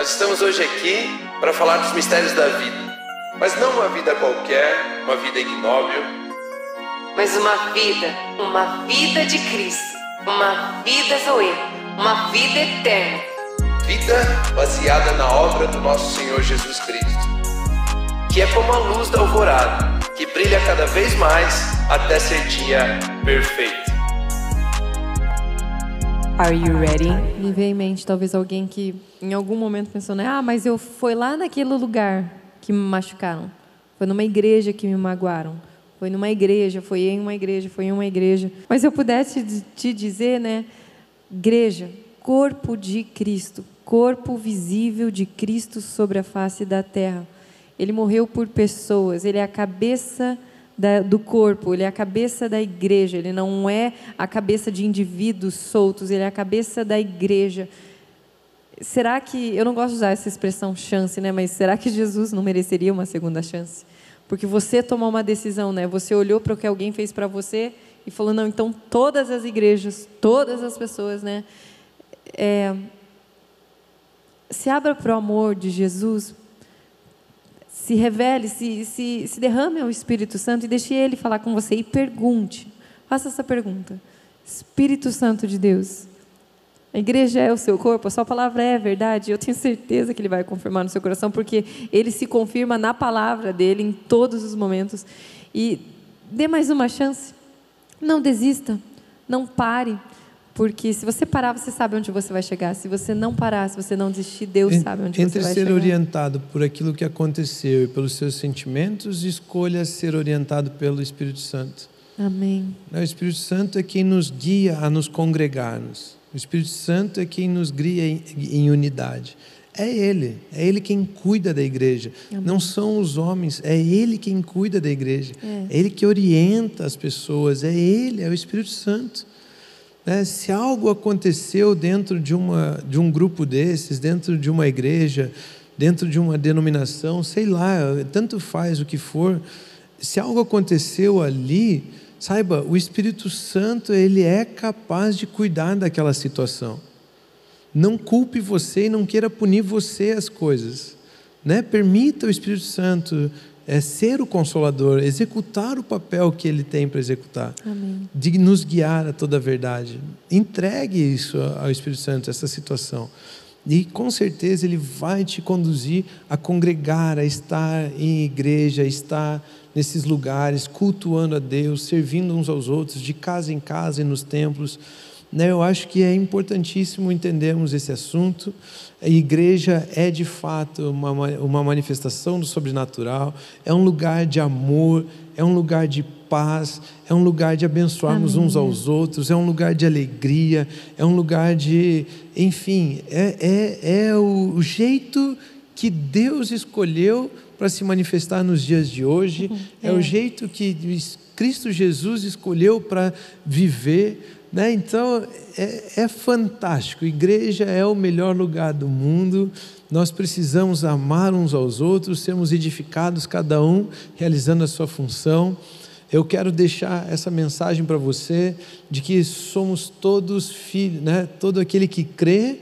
Nós estamos hoje aqui para falar dos mistérios da vida, mas não uma vida qualquer, uma vida ignóbil, mas uma vida, uma vida de Cristo, uma vida Zoe, uma vida eterna. Vida baseada na obra do nosso Senhor Jesus Cristo, que é como a luz da alvorada, que brilha cada vez mais até ser dia perfeito. Are you ready? Me veio em mente talvez alguém que em algum momento pensou, né? Ah, mas eu fui lá naquele lugar que me machucaram. Foi numa igreja que me magoaram. Foi numa igreja, foi em uma igreja, foi em uma igreja. Mas eu pudesse te dizer, né? Igreja, corpo de Cristo, corpo visível de Cristo sobre a face da terra. Ele morreu por pessoas, ele é a cabeça da, do corpo, ele é a cabeça da igreja, ele não é a cabeça de indivíduos soltos, ele é a cabeça da igreja. Será que, eu não gosto de usar essa expressão chance, né, mas será que Jesus não mereceria uma segunda chance? Porque você tomou uma decisão, né? Você olhou para o que alguém fez para você e falou: não, então todas as igrejas, todas as pessoas, né? É, se abra para o amor de Jesus, se revele, se, se, se derrame ao Espírito Santo e deixe Ele falar com você e pergunte. Faça essa pergunta. Espírito Santo de Deus, a igreja é o seu corpo, a sua palavra é verdade. Eu tenho certeza que ele vai confirmar no seu coração, porque ele se confirma na palavra dele em todos os momentos. E dê mais uma chance. Não desista, não pare, porque se você parar, você sabe onde você vai chegar. Se você não parar, se você não desistir, Deus sabe onde Entre você vai ser chegar. orientado por aquilo que aconteceu e pelos seus sentimentos, escolha ser orientado pelo Espírito Santo. Amém. O Espírito Santo é quem nos guia a nos congregarmos. O Espírito Santo é quem nos guia em, em unidade. É Ele, é Ele quem cuida da igreja. Amém. Não são os homens, é Ele quem cuida da igreja. É. é Ele que orienta as pessoas, é Ele, é o Espírito Santo. Né? Se algo aconteceu dentro de, uma, de um grupo desses, dentro de uma igreja, dentro de uma denominação, sei lá, tanto faz o que for, se algo aconteceu ali, saiba, o Espírito Santo ele é capaz de cuidar daquela situação. Não culpe você e não queira punir você as coisas, né? Permita o Espírito Santo é, ser o consolador, executar o papel que ele tem para executar, Amém. de nos guiar a toda a verdade. Entregue isso ao Espírito Santo, essa situação. E com certeza ele vai te conduzir a congregar, a estar em igreja, a estar nesses lugares, cultuando a Deus, servindo uns aos outros, de casa em casa e nos templos. Né, eu acho que é importantíssimo entendermos esse assunto. A igreja é de fato uma, uma manifestação do sobrenatural, é um lugar de amor, é um lugar de paz, é um lugar de abençoarmos Amém. uns aos outros, é um lugar de alegria, é um lugar de. Enfim, é, é, é o, o jeito que Deus escolheu para se manifestar nos dias de hoje, é. é o jeito que Cristo Jesus escolheu para viver. Né? Então é, é, fantástico. Igreja é o melhor lugar do mundo. Nós precisamos amar uns aos outros, sermos edificados, cada um realizando a sua função. Eu quero deixar essa mensagem para você de que somos todos filhos, né? Todo aquele que crê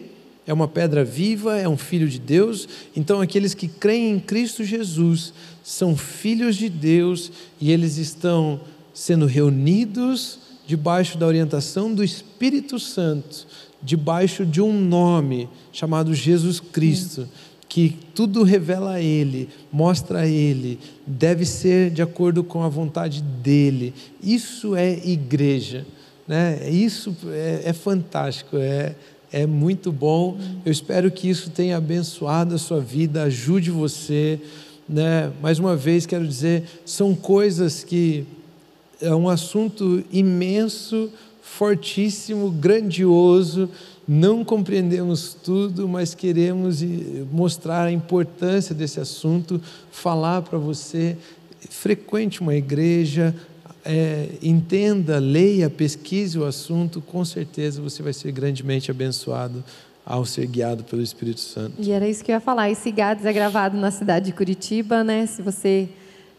é uma pedra viva, é um filho de Deus. Então aqueles que creem em Cristo Jesus são filhos de Deus e eles estão sendo reunidos debaixo da orientação do Espírito Santo, debaixo de um nome chamado Jesus Cristo, que tudo revela a Ele, mostra a Ele, deve ser de acordo com a vontade dEle. Isso é igreja, né? Isso é, é fantástico, é, é muito bom. Eu espero que isso tenha abençoado a sua vida, ajude você. Né? Mais uma vez, quero dizer, são coisas que é um assunto imenso, fortíssimo, grandioso. Não compreendemos tudo, mas queremos mostrar a importância desse assunto, falar para você. Frequente uma igreja, é, entenda, leia, pesquise o assunto, com certeza você vai ser grandemente abençoado ao ser guiado pelo Espírito Santo. E era isso que eu ia falar. Esse GADS é gravado na cidade de Curitiba, né? Se você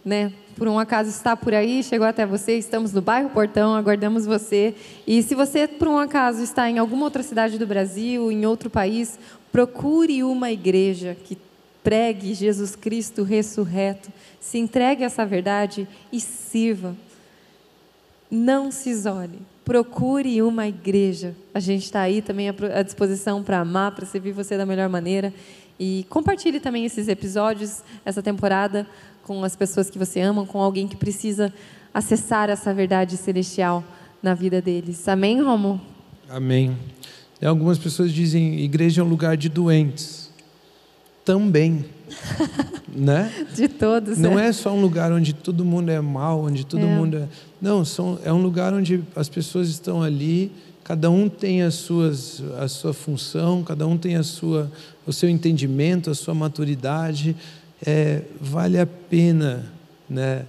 né, por um acaso está por aí, chegou até você, estamos no bairro Portão, aguardamos você. E se você, por um acaso, está em alguma outra cidade do Brasil, em outro país, procure uma igreja que pregue Jesus Cristo ressurreto, se entregue a essa verdade e sirva. Não se isole. Procure uma igreja. A gente está aí também à disposição para amar, para servir você da melhor maneira. E compartilhe também esses episódios, essa temporada, com as pessoas que você ama, com alguém que precisa acessar essa verdade celestial na vida deles. Amém, Romo? Amém. E algumas pessoas dizem igreja é um lugar de doentes. Também. né? De todos. Não é. é. só um lugar onde todo mundo é mal, onde todo é. mundo é. Não, são, é um lugar onde as pessoas estão ali, cada um tem as suas, a sua função, cada um tem a sua, o seu entendimento, a sua maturidade. É, vale a pena né,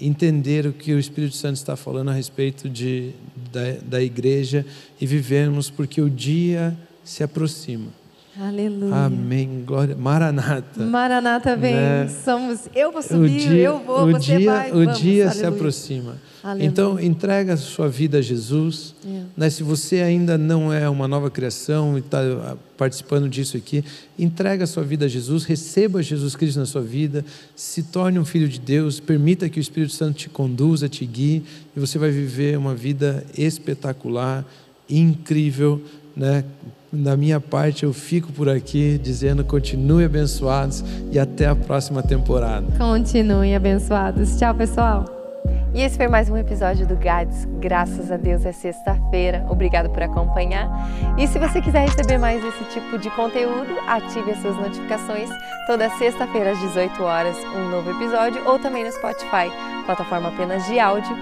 entender o que o Espírito Santo está falando a respeito de, da, da igreja e vivermos, porque o dia se aproxima. Aleluia. Amém. Glória. Maranata. Maranata vem. Né? Somos. Eu vou subir, dia, eu vou, você dia, vai. O vamos. dia Aleluia. se aproxima. Aleluia. Então entrega a sua vida a Jesus. É. Né? Se você ainda não é uma nova criação e está ah, participando disso aqui, entrega a sua vida a Jesus, receba Jesus Cristo na sua vida, se torne um filho de Deus, permita que o Espírito Santo te conduza, te guie e você vai viver uma vida espetacular, incrível, né? Da minha parte, eu fico por aqui dizendo continue abençoados e até a próxima temporada. Continuem abençoados. Tchau, pessoal. E esse foi mais um episódio do GADS. Graças a Deus é sexta-feira. Obrigado por acompanhar. E se você quiser receber mais esse tipo de conteúdo, ative as suas notificações. Toda sexta-feira às 18 horas, um novo episódio, ou também no Spotify, plataforma apenas de áudio,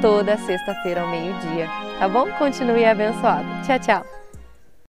toda sexta-feira ao meio-dia. Tá bom? Continue abençoado. Tchau, tchau.